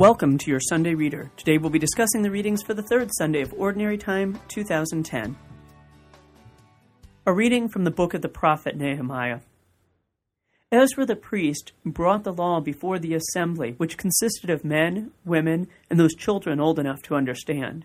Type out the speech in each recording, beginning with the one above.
Welcome to your Sunday Reader. Today we'll be discussing the readings for the third Sunday of Ordinary Time 2010. A reading from the book of the prophet Nehemiah. Ezra the priest brought the law before the assembly, which consisted of men, women, and those children old enough to understand.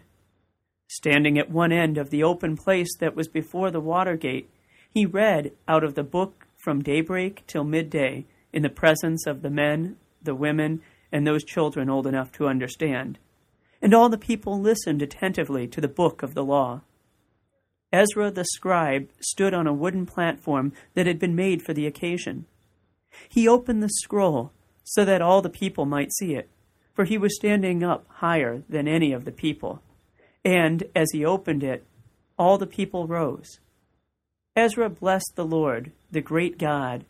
Standing at one end of the open place that was before the water gate, he read out of the book from daybreak till midday in the presence of the men, the women, and those children old enough to understand. And all the people listened attentively to the book of the law. Ezra the scribe stood on a wooden platform that had been made for the occasion. He opened the scroll so that all the people might see it, for he was standing up higher than any of the people. And as he opened it, all the people rose. Ezra blessed the Lord, the great God,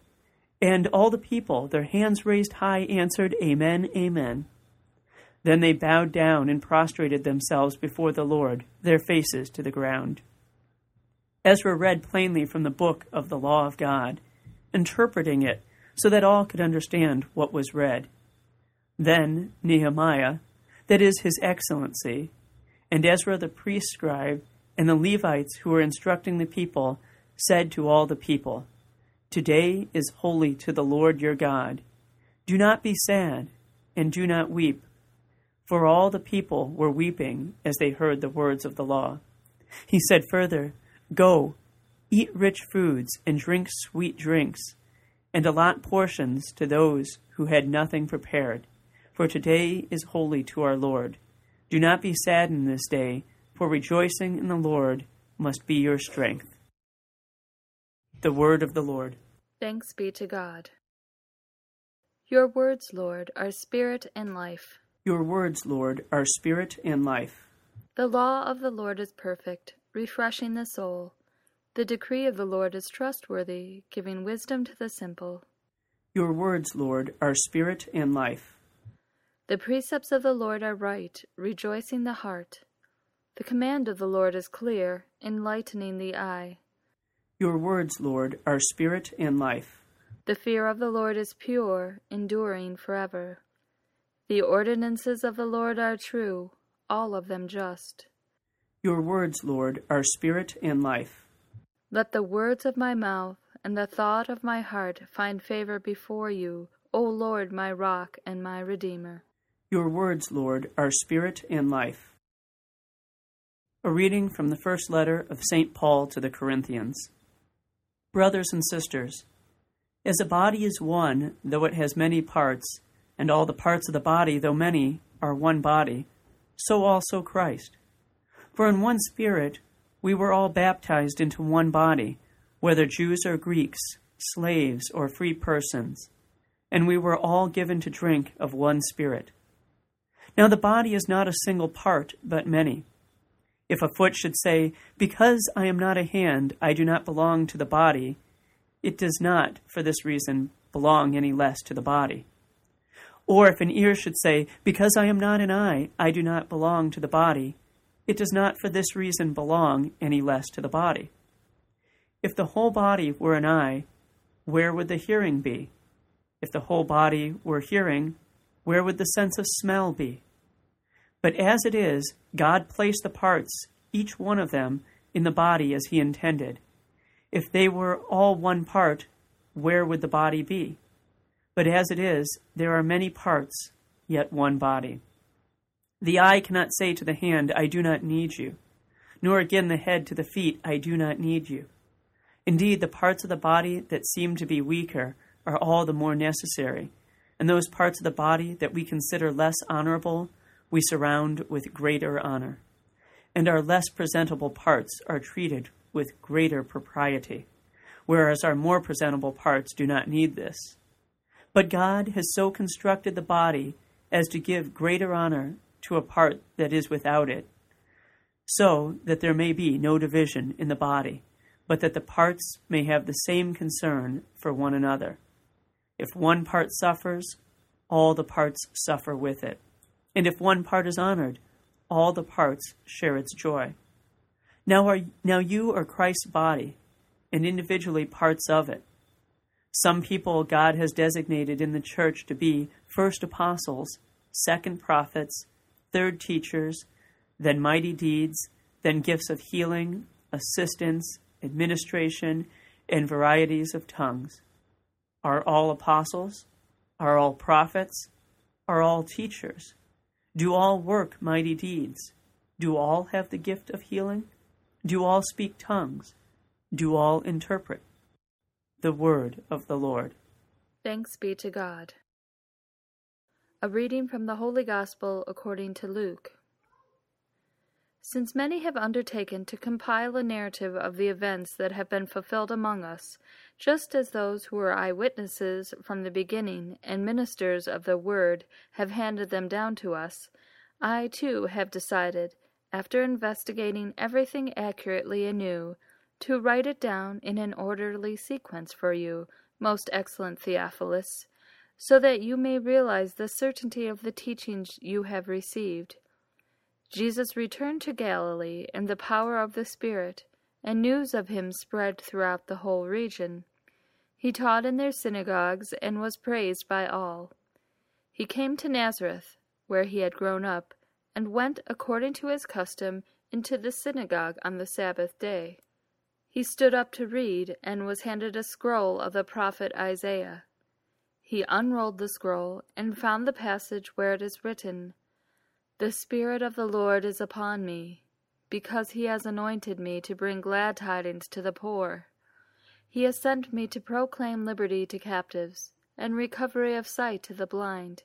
and all the people, their hands raised high, answered, Amen, Amen. Then they bowed down and prostrated themselves before the Lord, their faces to the ground. Ezra read plainly from the book of the law of God, interpreting it so that all could understand what was read. Then Nehemiah, that is his excellency, and Ezra the priest scribe, and the Levites who were instructing the people, said to all the people, Today is holy to the Lord your God. Do not be sad, and do not weep. For all the people were weeping as they heard the words of the law. He said further, Go, eat rich foods, and drink sweet drinks, and allot portions to those who had nothing prepared. For today is holy to our Lord. Do not be saddened this day, for rejoicing in the Lord must be your strength. The word of the Lord. Thanks be to God. Your words, Lord, are spirit and life. Your words, Lord, are spirit and life. The law of the Lord is perfect, refreshing the soul. The decree of the Lord is trustworthy, giving wisdom to the simple. Your words, Lord, are spirit and life. The precepts of the Lord are right, rejoicing the heart. The command of the Lord is clear, enlightening the eye. Your words, Lord, are spirit and life. The fear of the Lord is pure, enduring forever. The ordinances of the Lord are true, all of them just. Your words, Lord, are spirit and life. Let the words of my mouth and the thought of my heart find favor before you, O Lord, my rock and my redeemer. Your words, Lord, are spirit and life. A reading from the first letter of St. Paul to the Corinthians. Brothers and sisters, as a body is one, though it has many parts, and all the parts of the body, though many, are one body, so also Christ. For in one Spirit we were all baptized into one body, whether Jews or Greeks, slaves or free persons, and we were all given to drink of one Spirit. Now the body is not a single part, but many. If a foot should say, Because I am not a hand, I do not belong to the body, it does not, for this reason, belong any less to the body. Or if an ear should say, Because I am not an eye, I do not belong to the body, it does not for this reason belong any less to the body. If the whole body were an eye, where would the hearing be? If the whole body were hearing, where would the sense of smell be? But as it is, God placed the parts, each one of them, in the body as He intended. If they were all one part, where would the body be? But as it is, there are many parts, yet one body. The eye cannot say to the hand, I do not need you, nor again the head to the feet, I do not need you. Indeed, the parts of the body that seem to be weaker are all the more necessary, and those parts of the body that we consider less honorable we surround with greater honor, and our less presentable parts are treated with greater propriety, whereas our more presentable parts do not need this. But God has so constructed the body as to give greater honor to a part that is without it, so that there may be no division in the body, but that the parts may have the same concern for one another. If one part suffers, all the parts suffer with it. And if one part is honored, all the parts share its joy. Now, are, now you are Christ's body, and individually parts of it. Some people God has designated in the church to be first apostles, second prophets, third teachers, then mighty deeds, then gifts of healing, assistance, administration, and varieties of tongues. Are all apostles? Are all prophets? Are all teachers? Do all work mighty deeds? Do all have the gift of healing? Do all speak tongues? Do all interpret? The word of the Lord. Thanks be to God. A reading from the Holy Gospel according to Luke. Since many have undertaken to compile a narrative of the events that have been fulfilled among us, just as those who were eyewitnesses from the beginning and ministers of the Word have handed them down to us, I too have decided, after investigating everything accurately anew, to write it down in an orderly sequence for you, most excellent Theophilus, so that you may realize the certainty of the teachings you have received Jesus returned to Galilee in the power of the Spirit, and news of him spread throughout the whole region. He taught in their synagogues and was praised by all. He came to Nazareth, where he had grown up, and went according to his custom into the synagogue on the Sabbath day. He stood up to read, and was handed a scroll of the prophet Isaiah. He unrolled the scroll, and found the passage where it is written, the Spirit of the Lord is upon me, because he has anointed me to bring glad tidings to the poor. He has sent me to proclaim liberty to captives, and recovery of sight to the blind,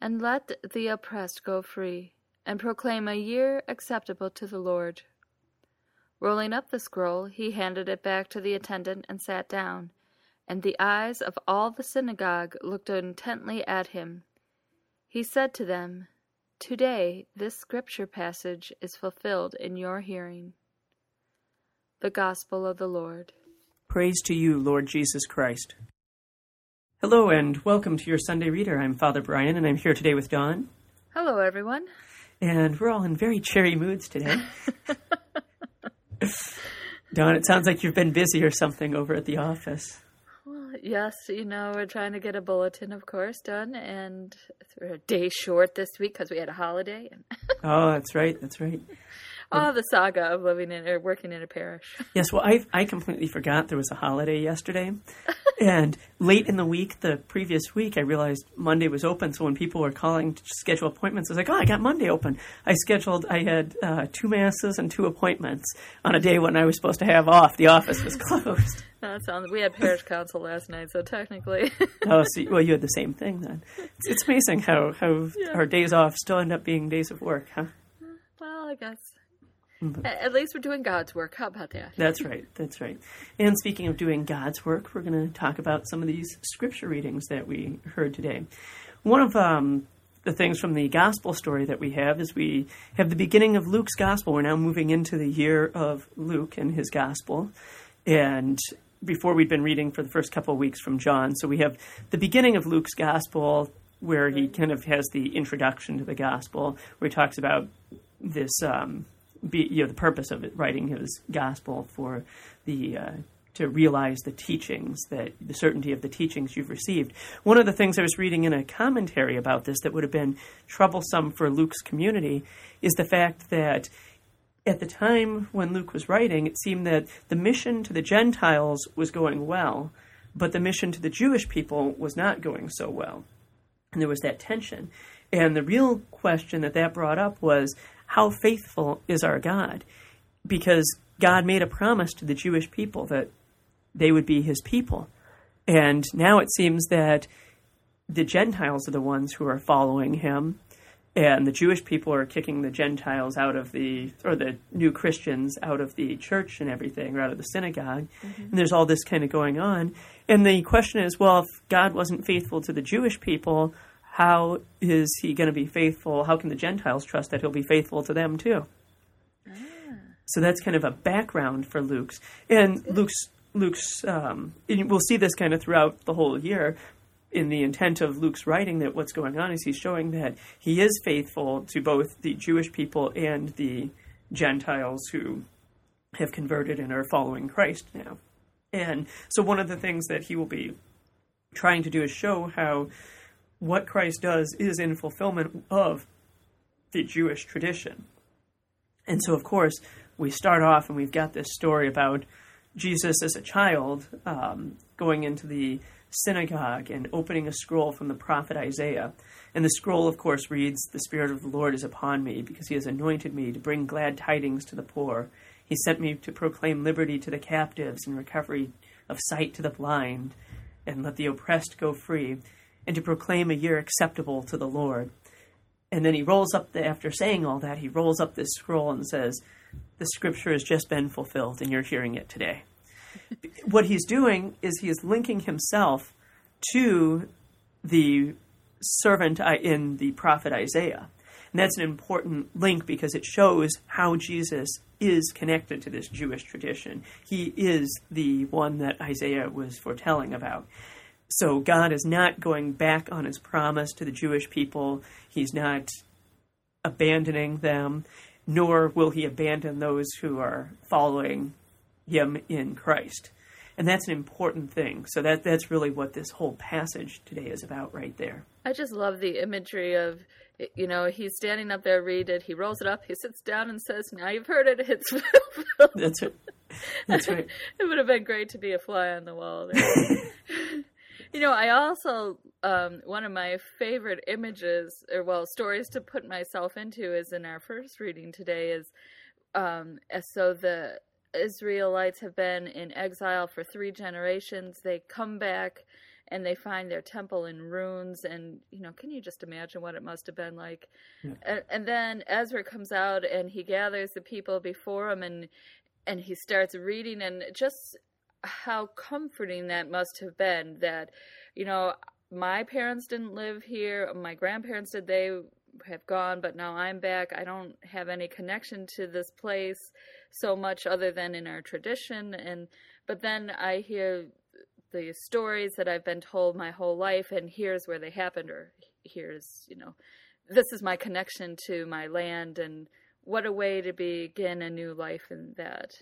and let the oppressed go free, and proclaim a year acceptable to the Lord. Rolling up the scroll, he handed it back to the attendant and sat down, and the eyes of all the synagogue looked intently at him. He said to them, Today this scripture passage is fulfilled in your hearing. The Gospel of the Lord. Praise to you, Lord Jesus Christ. Hello and welcome to your Sunday Reader. I'm Father Brian and I'm here today with Don. Hello, everyone. And we're all in very cheery moods today. Don, it sounds like you've been busy or something over at the office. Yes, you know, we're trying to get a bulletin, of course, done, and we're a day short this week because we had a holiday. oh, that's right. That's right. Oh, the saga of living in or working in a parish. Yes, well, I I completely forgot there was a holiday yesterday, and late in the week, the previous week, I realized Monday was open. So when people were calling to schedule appointments, I was like, "Oh, I got Monday open." I scheduled. I had uh, two masses and two appointments on a day when I was supposed to have off. The office was closed. That sounds. We had parish council last night, so technically. oh, so well, you had the same thing then. It's, it's amazing how how yeah. our days off still end up being days of work, huh? Well, I guess Mm-hmm. At least we're doing God's work. How about that? That's right. That's right. And speaking of doing God's work, we're going to talk about some of these scripture readings that we heard today. One of um, the things from the gospel story that we have is we have the beginning of Luke's gospel. We're now moving into the year of Luke and his gospel. And before we'd been reading for the first couple of weeks from John. So we have the beginning of Luke's gospel where he kind of has the introduction to the gospel, where he talks about this. Um, be you know the purpose of it, writing his gospel for the uh, to realize the teachings that the certainty of the teachings you've received. One of the things I was reading in a commentary about this that would have been troublesome for Luke's community is the fact that at the time when Luke was writing, it seemed that the mission to the Gentiles was going well, but the mission to the Jewish people was not going so well. And there was that tension. And the real question that that brought up was how faithful is our God? Because God made a promise to the Jewish people that they would be his people. And now it seems that the Gentiles are the ones who are following him, and the Jewish people are kicking the Gentiles out of the, or the new Christians out of the church and everything, or out of the synagogue. Mm-hmm. And there's all this kind of going on. And the question is well, if God wasn't faithful to the Jewish people, how is he going to be faithful? How can the Gentiles trust that he'll be faithful to them too? Ah. So that's kind of a background for Luke's. And Luke's Luke's um, we'll see this kind of throughout the whole year in the intent of Luke's writing that what's going on is he's showing that he is faithful to both the Jewish people and the Gentiles who have converted and are following Christ now. And so one of the things that he will be trying to do is show how what Christ does is in fulfillment of the Jewish tradition. And so, of course, we start off and we've got this story about Jesus as a child um, going into the synagogue and opening a scroll from the prophet Isaiah. And the scroll, of course, reads, The Spirit of the Lord is upon me, because he has anointed me to bring glad tidings to the poor. He sent me to proclaim liberty to the captives and recovery of sight to the blind, and let the oppressed go free, and to proclaim a year acceptable to the Lord. And then he rolls up, the, after saying all that, he rolls up this scroll and says, The scripture has just been fulfilled, and you're hearing it today. what he's doing is he is linking himself to the servant in the prophet Isaiah. And that's an important link because it shows how Jesus is connected to this Jewish tradition. He is the one that Isaiah was foretelling about. So God is not going back on his promise to the Jewish people. He's not abandoning them, nor will he abandon those who are following him in Christ. And that's an important thing. So that that's really what this whole passage today is about right there. I just love the imagery of you know, he's standing up there, read it, he rolls it up, he sits down and says, Now you've heard it, it's That's right. That's right. it would have been great to be a fly on the wall you know, I also um, one of my favorite images, or well, stories to put myself into, is in our first reading today. Is um, so the Israelites have been in exile for three generations. They come back and they find their temple in ruins. And, you know, can you just imagine what it must have been like? Yeah. And, and then Ezra comes out and he gathers the people before him and, and he starts reading and just how comforting that must have been that, you know, my parents didn't live here, my grandparents did, they have gone, but now I'm back. I don't have any connection to this place so much other than in our tradition and but then I hear the stories that I've been told my whole life and here's where they happened or here's, you know, this is my connection to my land and what a way to begin a new life in that.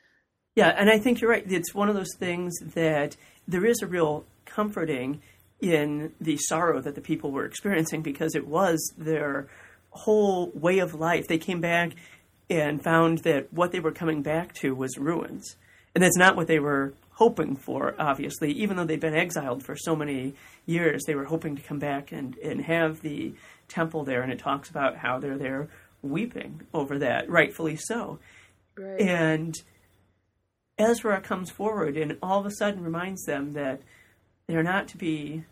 Yeah, and I think you're right. It's one of those things that there is a real comforting in the sorrow that the people were experiencing because it was their whole way of life. They came back and found that what they were coming back to was ruins. And that's not what they were hoping for, obviously. Even though they'd been exiled for so many years, they were hoping to come back and, and have the temple there. And it talks about how they're there weeping over that, rightfully so. Right. And Ezra comes forward and all of a sudden reminds them that they're not to be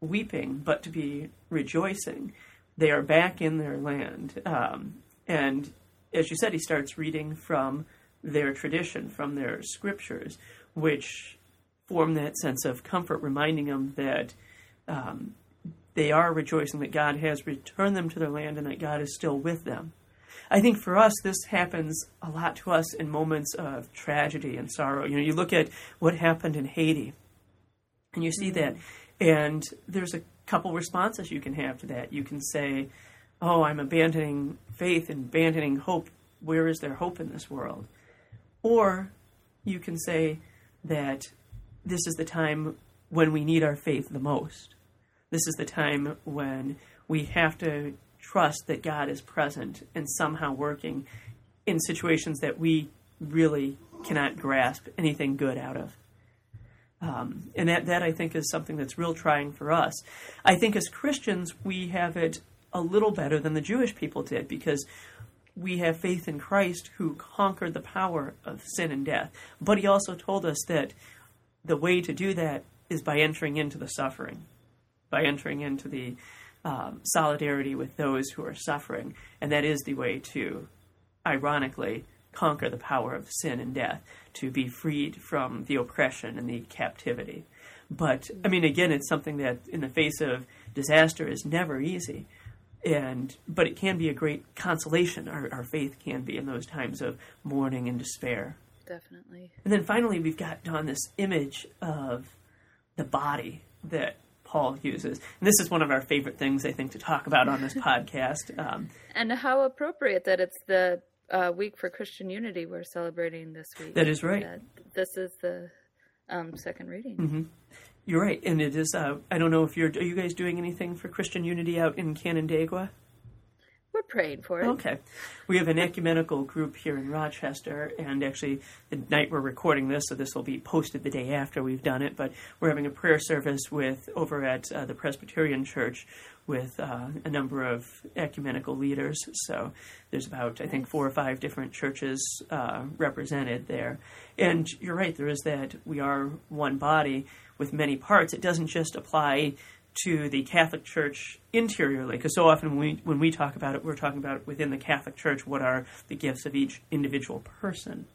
weeping, but to be rejoicing. They are back in their land. Um, and as you said, he starts reading from their tradition, from their scriptures, which form that sense of comfort, reminding them that um, they are rejoicing that God has returned them to their land and that God is still with them. I think for us, this happens a lot to us in moments of tragedy and sorrow. You know, you look at what happened in Haiti, and you see mm-hmm. that, and there's a couple responses you can have to that. You can say, "Oh, I'm abandoning faith and abandoning hope. Where is there hope in this world?" Or you can say that this is the time when we need our faith the most. This is the time when we have to trust that God is present and somehow working in situations that we really cannot grasp anything good out of. Um, and that, that I think is something that's real trying for us. I think as Christians, we have it a little better than the Jewish people did because we have faith in Christ who conquered the power of sin and death. But he also told us that the way to do that is by entering into the suffering, by entering into the um, solidarity with those who are suffering. And that is the way to, ironically, conquer the power of sin and death, to be freed from the oppression and the captivity. But, I mean, again, it's something that in the face of disaster is never easy and but it can be a great consolation. Our, our faith can be in those times of mourning and despair. Definitely. And then finally, we've got on this image of the body that Paul uses. And this is one of our favorite things, I think, to talk about on this podcast. Um, and how appropriate that it's the uh, week for Christian unity we're celebrating this week. That is right. this is the um, second reading. Mm-hmm. You're right, and it is. Uh, I don't know if you're. Are you guys doing anything for Christian unity out in Canandaigua? We're praying for it. Okay. We have an ecumenical group here in Rochester, and actually, the night we're recording this, so this will be posted the day after we've done it, but we're having a prayer service with over at uh, the Presbyterian Church with uh, a number of ecumenical leaders. So there's about, I think, four or five different churches uh, represented there. And you're right, there is that we are one body with many parts. It doesn't just apply to the Catholic Church interiorly, because so often when we, when we talk about it, we're talking about within the Catholic Church what are the gifts of each individual person.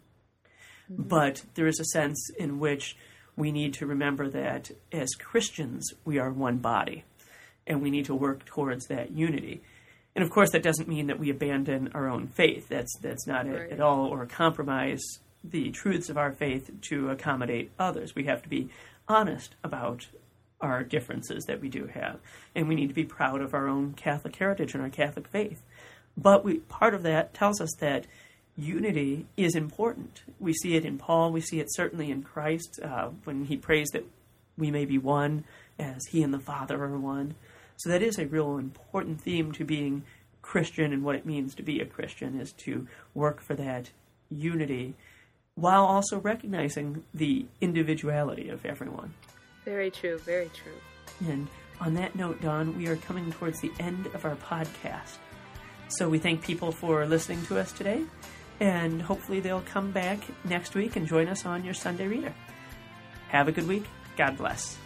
Mm-hmm. But there is a sense in which we need to remember that as Christians, we are one body, and we need to work towards that unity. And of course, that doesn't mean that we abandon our own faith. That's that's not right. it at all, or compromise the truths of our faith to accommodate others. We have to be honest about our differences that we do have. And we need to be proud of our own Catholic heritage and our Catholic faith. But we, part of that tells us that unity is important. We see it in Paul, we see it certainly in Christ uh, when he prays that we may be one as he and the Father are one. So that is a real important theme to being Christian and what it means to be a Christian is to work for that unity while also recognizing the individuality of everyone. Very true, very true. And on that note, Don, we are coming towards the end of our podcast. So we thank people for listening to us today, and hopefully they'll come back next week and join us on your Sunday Reader. Have a good week. God bless.